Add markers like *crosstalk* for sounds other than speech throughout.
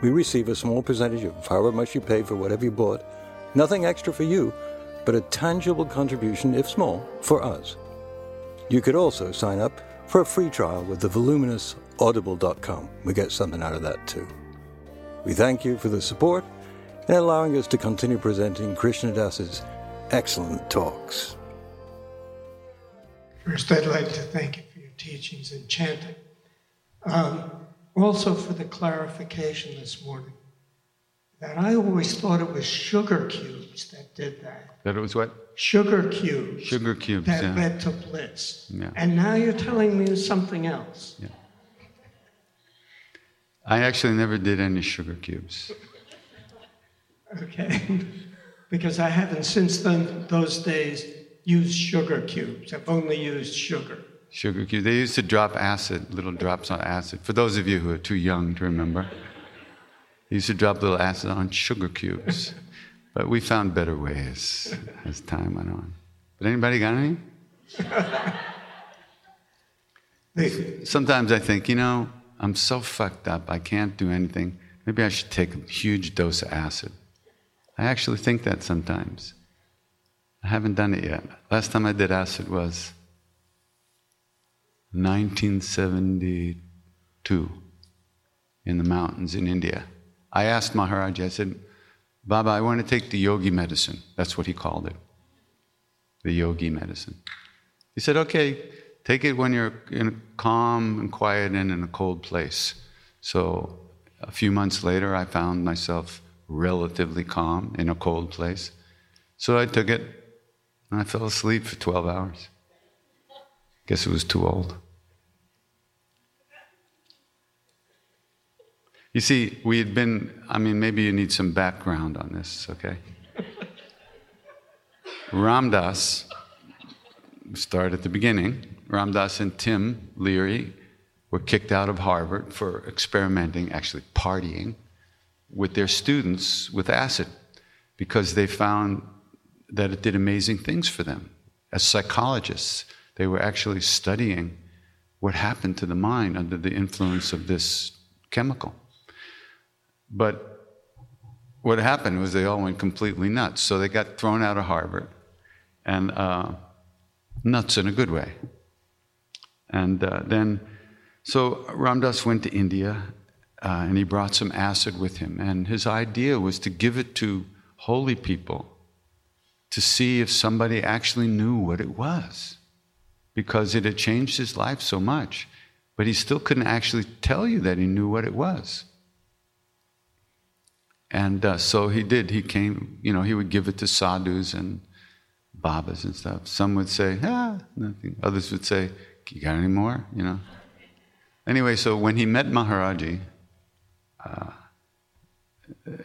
We receive a small percentage of however much you pay for whatever you bought. Nothing extra for you, but a tangible contribution, if small, for us. You could also sign up for a free trial with the voluminous audible.com. We get something out of that too. We thank you for the support and allowing us to continue presenting Krishna Das's excellent talks. First, I'd like to thank you for your teachings and chanting. Um, also for the clarification this morning that I always thought it was sugar cubes that did that. That it was what? Sugar cubes. Sugar cubes. That yeah. led to bliss. Yeah. And now you're telling me something else. Yeah. I actually never did any sugar cubes. Okay. *laughs* because I haven't since then those days used sugar cubes. I've only used sugar. Sugar cubes. They used to drop acid, little drops of acid. For those of you who are too young to remember, they used to drop little acid on sugar cubes. *laughs* But we found better ways as time went on. But anybody got any? Sometimes I think, you know, I'm so fucked up, I can't do anything. Maybe I should take a huge dose of acid. I actually think that sometimes. I haven't done it yet. Last time I did acid was 1972 in the mountains in India. I asked Maharaj, I said, Baba, I want to take the yogi medicine. That's what he called it. The yogi medicine. He said, okay, take it when you're in calm and quiet and in a cold place. So a few months later, I found myself relatively calm in a cold place. So I took it and I fell asleep for 12 hours. Guess it was too old. You see, we had been, I mean, maybe you need some background on this, okay? Ramdas, start at the beginning. Ramdas and Tim Leary were kicked out of Harvard for experimenting, actually partying, with their students with acid because they found that it did amazing things for them. As psychologists, they were actually studying what happened to the mind under the influence of this chemical. But what happened was they all went completely nuts. So they got thrown out of Harvard, and uh, nuts in a good way. And uh, then, so Ramdas went to India, uh, and he brought some acid with him. And his idea was to give it to holy people to see if somebody actually knew what it was, because it had changed his life so much. But he still couldn't actually tell you that he knew what it was. And uh, so he did. He came, you know, he would give it to sadhus and babas and stuff. Some would say, ah, nothing. Others would say, you got any more? You know. Anyway, so when he met Maharaji, uh,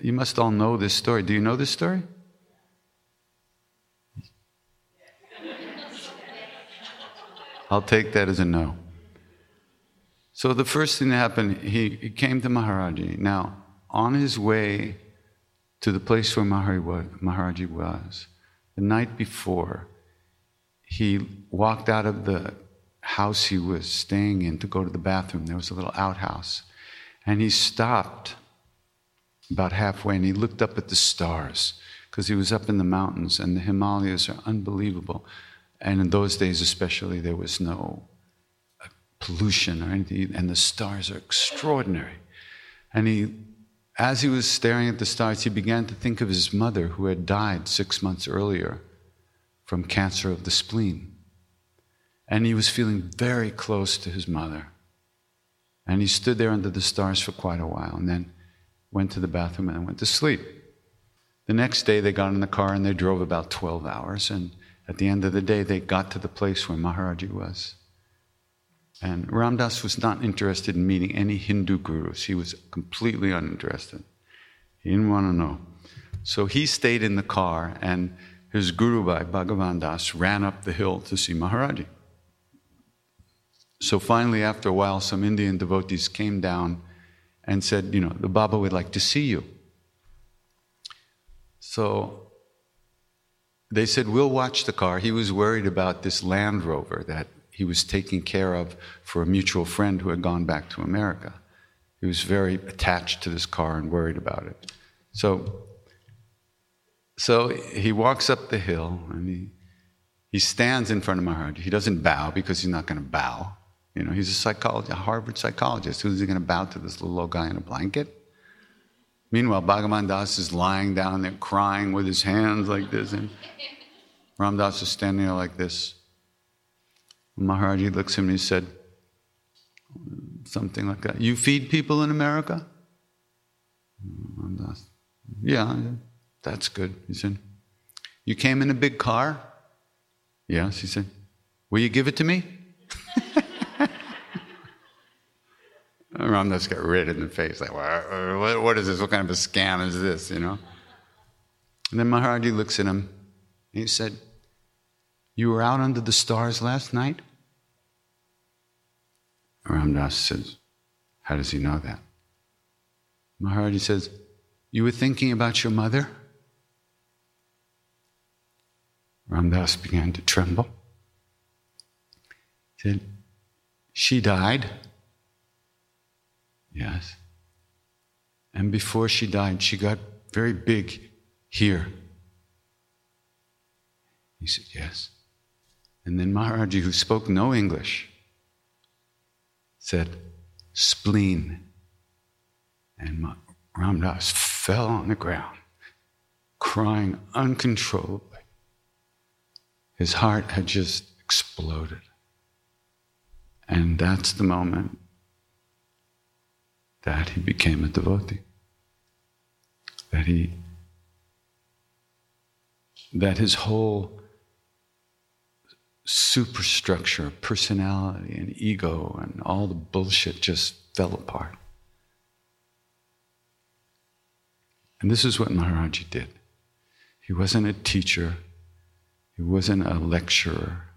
you must all know this story. Do you know this story? I'll take that as a no. So the first thing that happened, he, he came to Maharaji. Now, on his way to the place where Maharaji was, the night before, he walked out of the house he was staying in to go to the bathroom. There was a little outhouse. And he stopped about halfway and he looked up at the stars because he was up in the mountains and the Himalayas are unbelievable. And in those days, especially, there was no uh, pollution or anything, and the stars are extraordinary. And he as he was staring at the stars, he began to think of his mother who had died six months earlier from cancer of the spleen. And he was feeling very close to his mother. And he stood there under the stars for quite a while and then went to the bathroom and went to sleep. The next day, they got in the car and they drove about 12 hours. And at the end of the day, they got to the place where Maharaji was. And Ramdas was not interested in meeting any Hindu gurus. He was completely uninterested. He didn't want to know. So he stayed in the car, and his Guru Bhai, Bhagavan Das, ran up the hill to see Maharaji. So finally, after a while, some Indian devotees came down and said, You know, the Baba would like to see you. So they said, We'll watch the car. He was worried about this Land Rover that he was taking care of for a mutual friend who had gone back to America. He was very attached to this car and worried about it. So, so he walks up the hill and he, he stands in front of Maharaj. He doesn't bow because he's not going to bow. You know, he's a psychologist, a Harvard psychologist. Who's he going to bow to this little old guy in a blanket? Meanwhile, Bhagavan Das is lying down there crying with his hands like this, and Ram Dass is standing there like this. Maharaji looks at him and he said something like that. You feed people in America? Das yeah, that's good. He said, You came in a big car? Yes, he said. Will you give it to me? Ram Dass got red in the face, like, uh, what, what is this? What kind of a scam is this, you know? And then Maharaji looks at him and he said, you were out under the stars last night? Ram Dass says, How does he know that? Maharaji says, You were thinking about your mother? Ram Dass began to tremble. He said, She died. Yes. And before she died, she got very big here. He said, Yes. And then Maharaji, who spoke no English, said, spleen. And Ram Dass fell on the ground crying uncontrollably. His heart had just exploded. And that's the moment that he became a devotee. That he that his whole superstructure, personality and ego and all the bullshit just fell apart. And this is what Maharaji did. He wasn't a teacher, he wasn't a lecturer.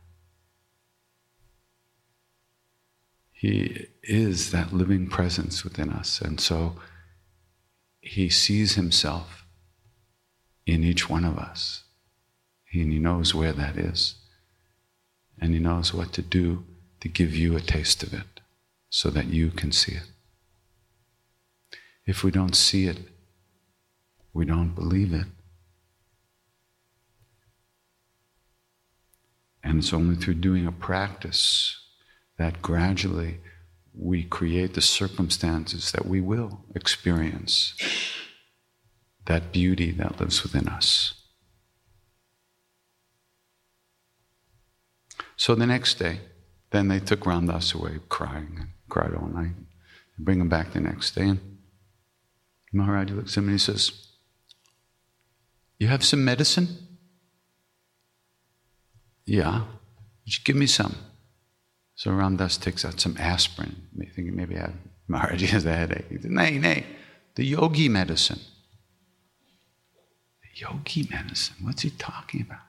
He is that living presence within us. And so he sees himself in each one of us. And he knows where that is. And he knows what to do to give you a taste of it so that you can see it. If we don't see it, we don't believe it. And it's only through doing a practice that gradually we create the circumstances that we will experience that beauty that lives within us. So the next day, then they took Ram Dass away crying and cried all night. They bring him back the next day, and Maharaj looks at him and he says, You have some medicine? Yeah. Would you give me some? So Ram Dass takes out some aspirin, thinking maybe I, Maharaj *laughs* has *laughs* a headache. He says, Nay, nay, the yogi medicine. The yogi medicine? What's he talking about?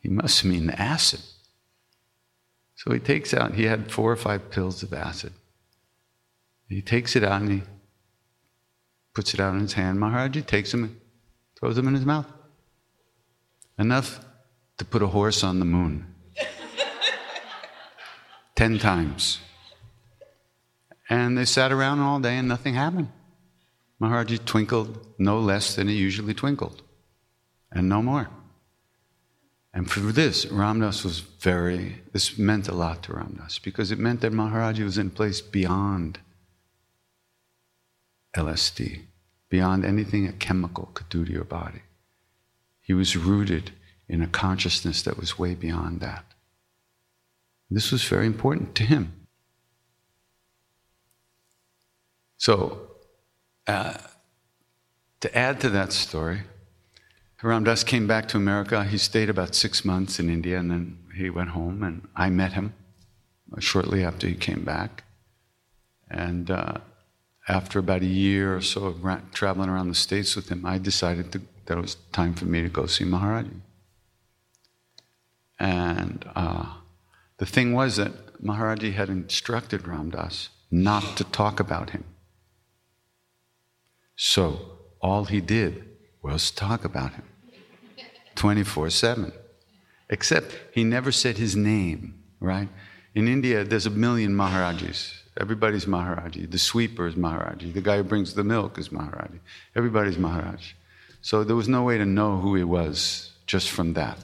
He must mean acid. So he takes out, he had four or five pills of acid. He takes it out and he puts it out in his hand. Maharaji takes them and throws them in his mouth. Enough to put a horse on the moon. Ten times. And they sat around all day and nothing happened. Maharaji twinkled no less than he usually twinkled, and no more. And for this, Ram Dass was very, this meant a lot to Ram Dass because it meant that Maharaji was in place beyond LSD, beyond anything a chemical could do to your body. He was rooted in a consciousness that was way beyond that. This was very important to him. So, uh, to add to that story, Ram Dass came back to America. He stayed about six months in India and then he went home, and I met him shortly after he came back. And uh, after about a year or so of ra- traveling around the States with him, I decided to, that it was time for me to go see Maharaji. And uh, the thing was that Maharaji had instructed Ramdas not to talk about him. So all he did was talk about him 24 7. Except he never said his name, right? In India, there's a million Maharajis. Everybody's Maharaji. The sweeper is Maharaji. The guy who brings the milk is Maharaji. Everybody's Maharaj. So there was no way to know who he was just from that.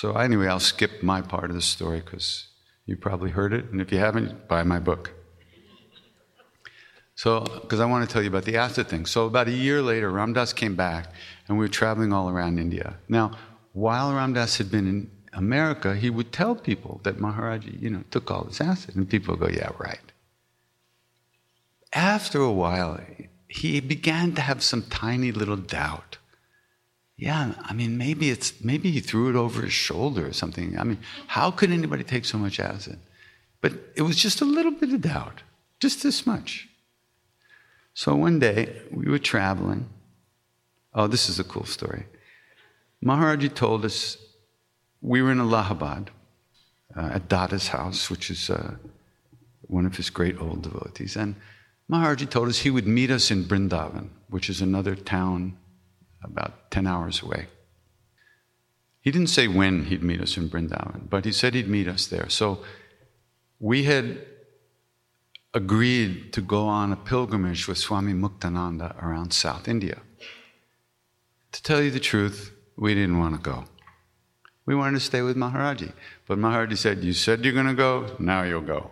So, anyway, I'll skip my part of the story because you probably heard it. And if you haven't, buy my book. So, because I want to tell you about the acid thing. So, about a year later, Ramdas came back and we were traveling all around India. Now, while Ramdas had been in America, he would tell people that Maharaji, you know, took all this acid. And people would go, yeah, right. After a while, he began to have some tiny little doubt. Yeah, I mean, maybe it's maybe he threw it over his shoulder or something. I mean, how could anybody take so much acid? But it was just a little bit of doubt, just this much. So one day we were traveling. Oh, this is a cool story. Maharaji told us we were in Allahabad uh, at Dada's house, which is uh, one of his great old devotees. And Maharaji told us he would meet us in Brindavan, which is another town about 10 hours away. He didn't say when he'd meet us in Brindavan, but he said he'd meet us there. So we had agreed to go on a pilgrimage with Swami Muktananda around South India. To tell you the truth, we didn't want to go. We wanted to stay with Maharaji. But Maharaji said, You said you're going to go, now you'll go.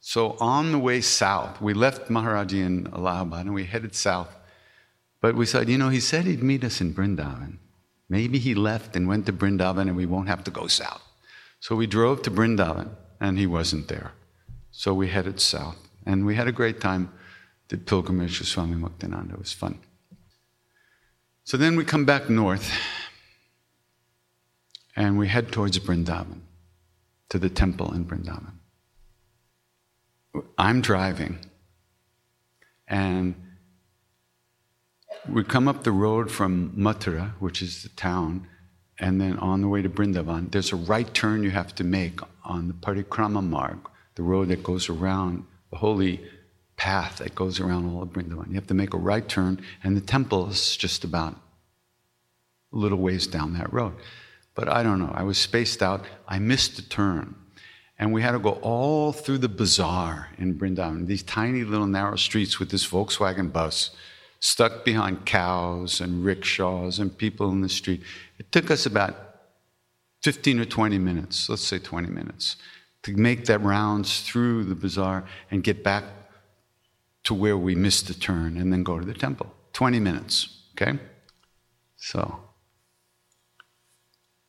So on the way south, we left Maharaji in Allahabad and we headed south. But we said, you know, he said he'd meet us in Brindavan. Maybe he left and went to Brindavan and we won't have to go south. So we drove to Brindavan and he wasn't there. So we headed south and we had a great time. Did pilgrimage with Swami Muktananda. It was fun. So then we come back north and we head towards Brindavan, to the temple in Brindavan. I'm driving, and we come up the road from Mathura, which is the town, and then on the way to Brindavan, there's a right turn you have to make on the Parikrama Marg, the road that goes around the holy path that goes around all of Brindavan. You have to make a right turn, and the temple is just about a little ways down that road. But I don't know, I was spaced out. I missed the turn. And we had to go all through the bazaar in Brindavan, these tiny little narrow streets with this Volkswagen bus stuck behind cows and rickshaws and people in the street. It took us about 15 or 20 minutes, let's say 20 minutes, to make that rounds through the bazaar and get back to where we missed the turn and then go to the temple. 20 minutes, okay? So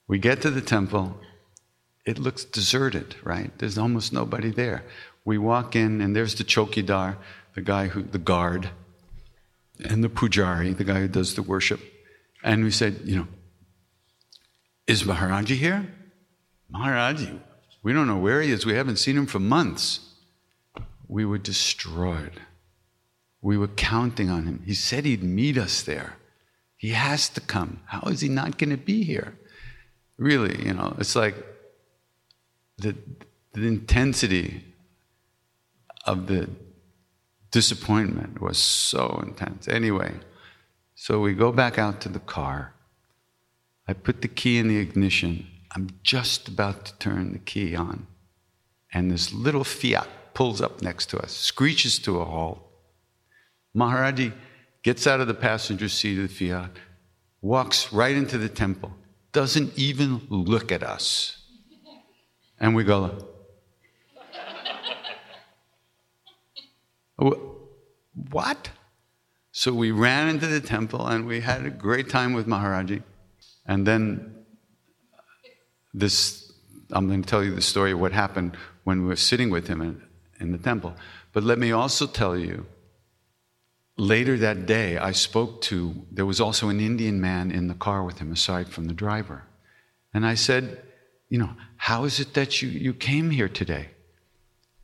we get to the temple it looks deserted, right? There's almost nobody there. We walk in, and there's the chokidar, the guy who, the guard, and the pujari, the guy who does the worship. And we said, you know, is Maharaji here? Maharaji, we don't know where he is. We haven't seen him for months. We were destroyed. We were counting on him. He said he'd meet us there. He has to come. How is he not going to be here? Really, you know, it's like the, the intensity of the disappointment was so intense. Anyway, so we go back out to the car. I put the key in the ignition. I'm just about to turn the key on. And this little Fiat pulls up next to us, screeches to a halt. Maharaji gets out of the passenger seat of the Fiat, walks right into the temple, doesn't even look at us. And we go, What? So we ran into the temple and we had a great time with Maharaji. And then this, I'm going to tell you the story of what happened when we were sitting with him in, in the temple. But let me also tell you, later that day, I spoke to, there was also an Indian man in the car with him, aside from the driver. And I said, you know, how is it that you, you came here today?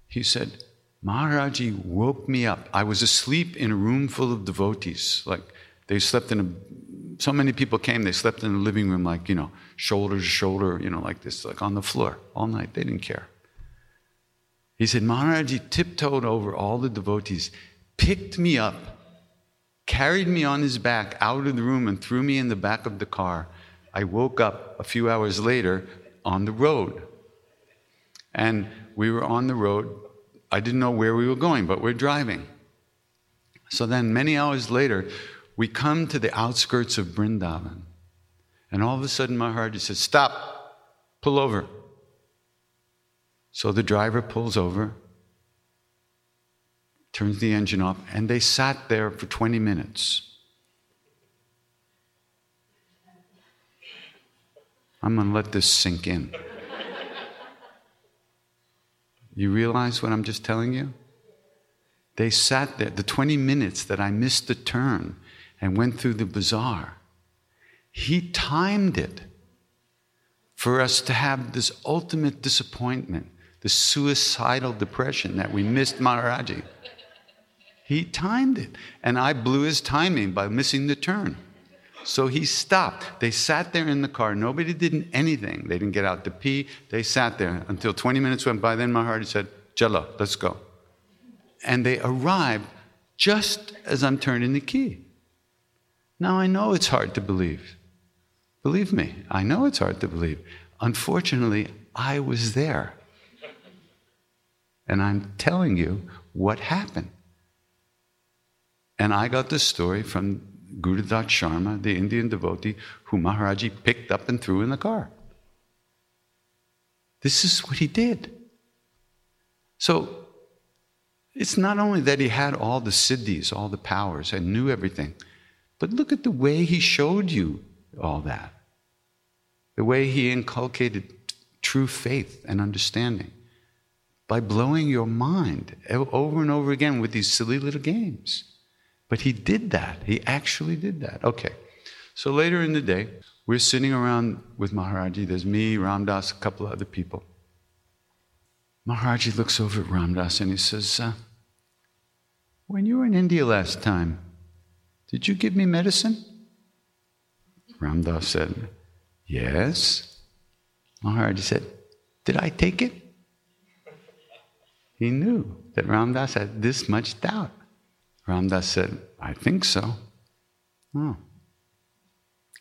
He said, Maharaji woke me up. I was asleep in a room full of devotees. Like they slept in a, so many people came, they slept in the living room, like, you know, shoulder to shoulder, you know, like this, like on the floor all night. They didn't care. He said, Maharaji tiptoed over all the devotees, picked me up, carried me on his back out of the room, and threw me in the back of the car. I woke up a few hours later on the road. And we were on the road. I didn't know where we were going, but we're driving. So then, many hours later, we come to the outskirts of Brindavan. And all of a sudden, my heart just says, Stop, pull over. So the driver pulls over, turns the engine off, and they sat there for 20 minutes. I'm going to let this sink in. You realize what I'm just telling you? They sat there, the 20 minutes that I missed the turn and went through the bazaar. He timed it for us to have this ultimate disappointment, the suicidal depression that we missed Maharaji. He timed it, and I blew his timing by missing the turn. So he stopped. They sat there in the car. Nobody did anything. They didn't get out to pee. They sat there until 20 minutes went by. Then Maharaji said, Chalo, let's go. And they arrived just as I'm turning the key. Now I know it's hard to believe. Believe me, I know it's hard to believe. Unfortunately, I was there. And I'm telling you what happened. And I got the story from Gurudat Sharma, the Indian devotee, who Maharaji picked up and threw in the car. This is what he did. So it's not only that he had all the siddhis, all the powers, and knew everything, but look at the way he showed you all that. The way he inculcated true faith and understanding by blowing your mind over and over again with these silly little games. But he did that. He actually did that. Okay. So later in the day, we're sitting around with Maharaji. There's me, Ramdas, a couple of other people. Maharaji looks over at Ramdas and he says, uh, When you were in India last time, did you give me medicine? Ramdas said, Yes. Maharaji said, Did I take it? He knew that Ramdas had this much doubt. Ramdas said, I think so. Oh.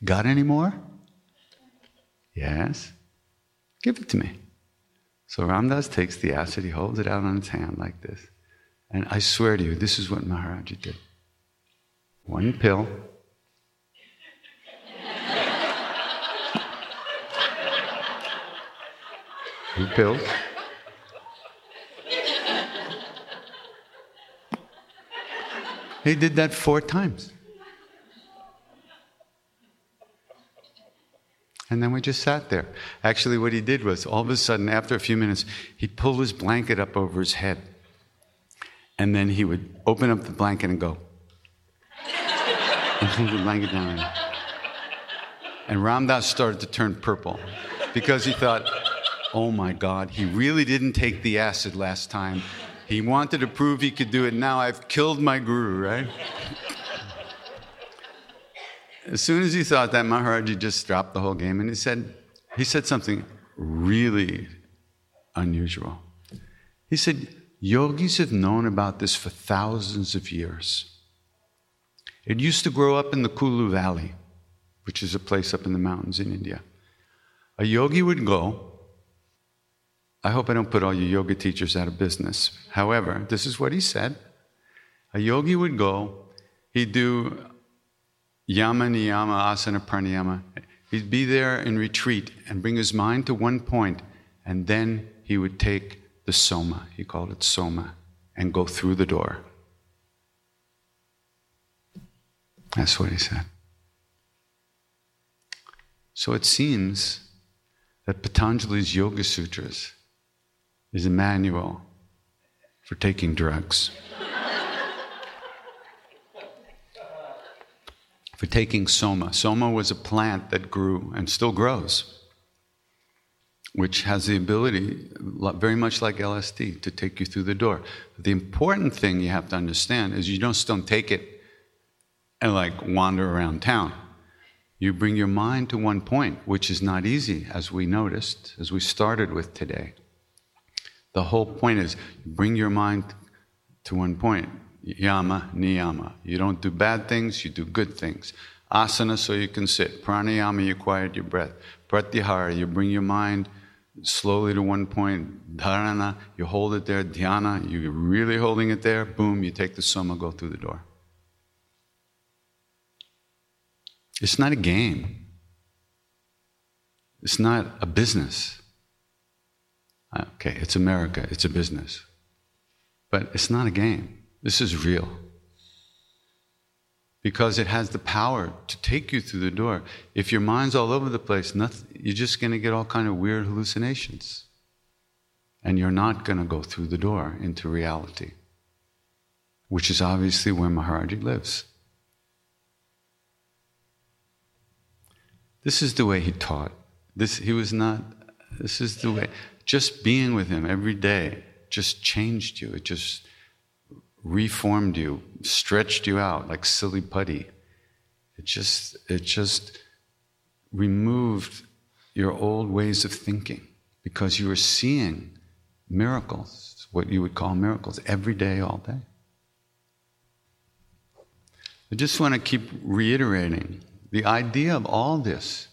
Got any more? Yes. Give it to me. So Ramdas takes the acid, he holds it out on his hand like this. And I swear to you, this is what Maharaji did. One pill. *laughs* Two pills. He did that four times. And then we just sat there. Actually, what he did was, all of a sudden, after a few minutes, he pulled his blanket up over his head. And then he would open up the blanket and go. *laughs* and pull the blanket down. And Ramdas started to turn purple because he thought, oh my God, he really didn't take the acid last time. He wanted to prove he could do it. Now I've killed my guru, right? as soon as he thought that, Maharaji just dropped the whole game and he said, he said something really unusual. He said, Yogis have known about this for thousands of years. It used to grow up in the Kulu Valley, which is a place up in the mountains in India. A yogi would go I hope I don't put all you yoga teachers out of business. However, this is what he said. A yogi would go, he'd do yama, niyama, asana, pranayama. He'd be there in retreat and bring his mind to one point, and then he would take the soma, he called it soma, and go through the door. That's what he said. So it seems that Patanjali's Yoga Sutras is a manual for taking drugs. for taking soma. Soma was a plant that grew and still grows, which has the ability, very much like LSD, to take you through the door. The important thing you have to understand is you don't, don't take it and like wander around town. You bring your mind to one point, which is not easy, as we noticed, as we started with today. The whole point is bring your mind to one point. Yama, niyama. You don't do bad things, you do good things. Asana, so you can sit. Pranayama, you quiet your breath. Pratyahara, you bring your mind slowly to one point. Dharana, you hold it there. Dhyana, you're really holding it there. Boom, you take the soma, go through the door. It's not a game. It's not a business. Okay, it's America, it's a business. But it's not a game. This is real. Because it has the power to take you through the door. If your mind's all over the place, nothing, you're just going to get all kind of weird hallucinations. And you're not going to go through the door into reality, which is obviously where Maharaji lives. This is the way he taught. This, he was not, this is the way just being with him every day just changed you. It just reformed you, stretched you out like silly putty. It just, it just removed your old ways of thinking because you were seeing miracles, what you would call miracles, every day, all day. I just want to keep reiterating the idea of all this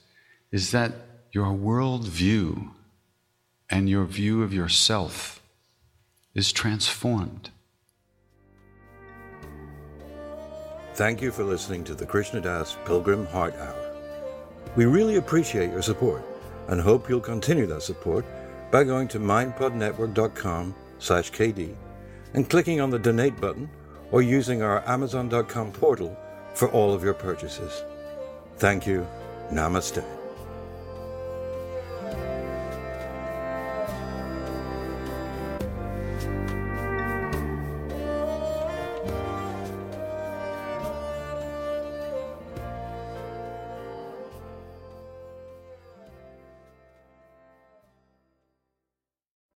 is that your worldview and your view of yourself is transformed. Thank you for listening to the Krishna Das Pilgrim Heart Hour. We really appreciate your support and hope you'll continue that support by going to mindpodnetwork.com slash KD and clicking on the donate button or using our Amazon.com portal for all of your purchases. Thank you. Namaste.